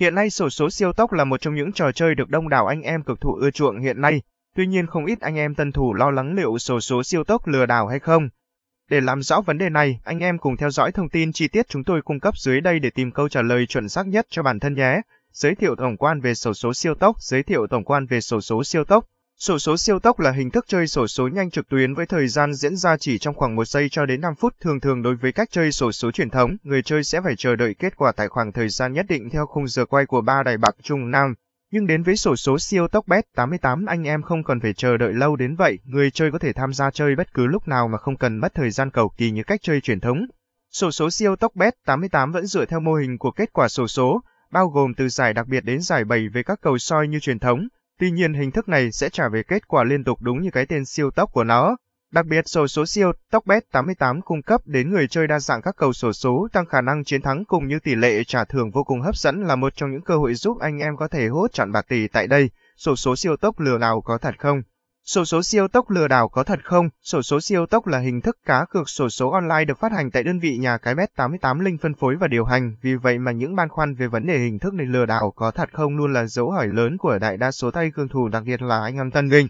Hiện nay sổ số siêu tốc là một trong những trò chơi được đông đảo anh em cực thụ ưa chuộng hiện nay. Tuy nhiên không ít anh em tân thủ lo lắng liệu sổ số siêu tốc lừa đảo hay không. Để làm rõ vấn đề này, anh em cùng theo dõi thông tin chi tiết chúng tôi cung cấp dưới đây để tìm câu trả lời chuẩn xác nhất cho bản thân nhé. Giới thiệu tổng quan về sổ số siêu tốc, giới thiệu tổng quan về sổ số siêu tốc. Sổ số siêu tốc là hình thức chơi sổ số nhanh trực tuyến với thời gian diễn ra chỉ trong khoảng 1 giây cho đến 5 phút. Thường thường đối với cách chơi sổ số truyền thống, người chơi sẽ phải chờ đợi kết quả tại khoảng thời gian nhất định theo khung giờ quay của ba đài bạc Trung Nam. Nhưng đến với sổ số siêu tốc bet 88 anh em không cần phải chờ đợi lâu đến vậy, người chơi có thể tham gia chơi bất cứ lúc nào mà không cần mất thời gian cầu kỳ như cách chơi truyền thống. Sổ số siêu tốc bet 88 vẫn dựa theo mô hình của kết quả sổ số, bao gồm từ giải đặc biệt đến giải bày với các cầu soi như truyền thống. Tuy nhiên hình thức này sẽ trả về kết quả liên tục đúng như cái tên siêu tốc của nó. Đặc biệt, sổ số siêu tốc bet 88 cung cấp đến người chơi đa dạng các cầu sổ số, tăng khả năng chiến thắng cùng như tỷ lệ trả thưởng vô cùng hấp dẫn là một trong những cơ hội giúp anh em có thể hốt chọn bạc tỷ tại đây. Sổ số siêu tốc lừa đảo có thật không? Sổ số siêu tốc lừa đảo có thật không? Sổ số siêu tốc là hình thức cá cược sổ số online được phát hành tại đơn vị nhà cái Bet88 Linh phân phối và điều hành, vì vậy mà những băn khoăn về vấn đề hình thức này lừa đảo có thật không luôn là dấu hỏi lớn của đại đa số tay cương thủ đặc biệt là anh em Tân Vinh.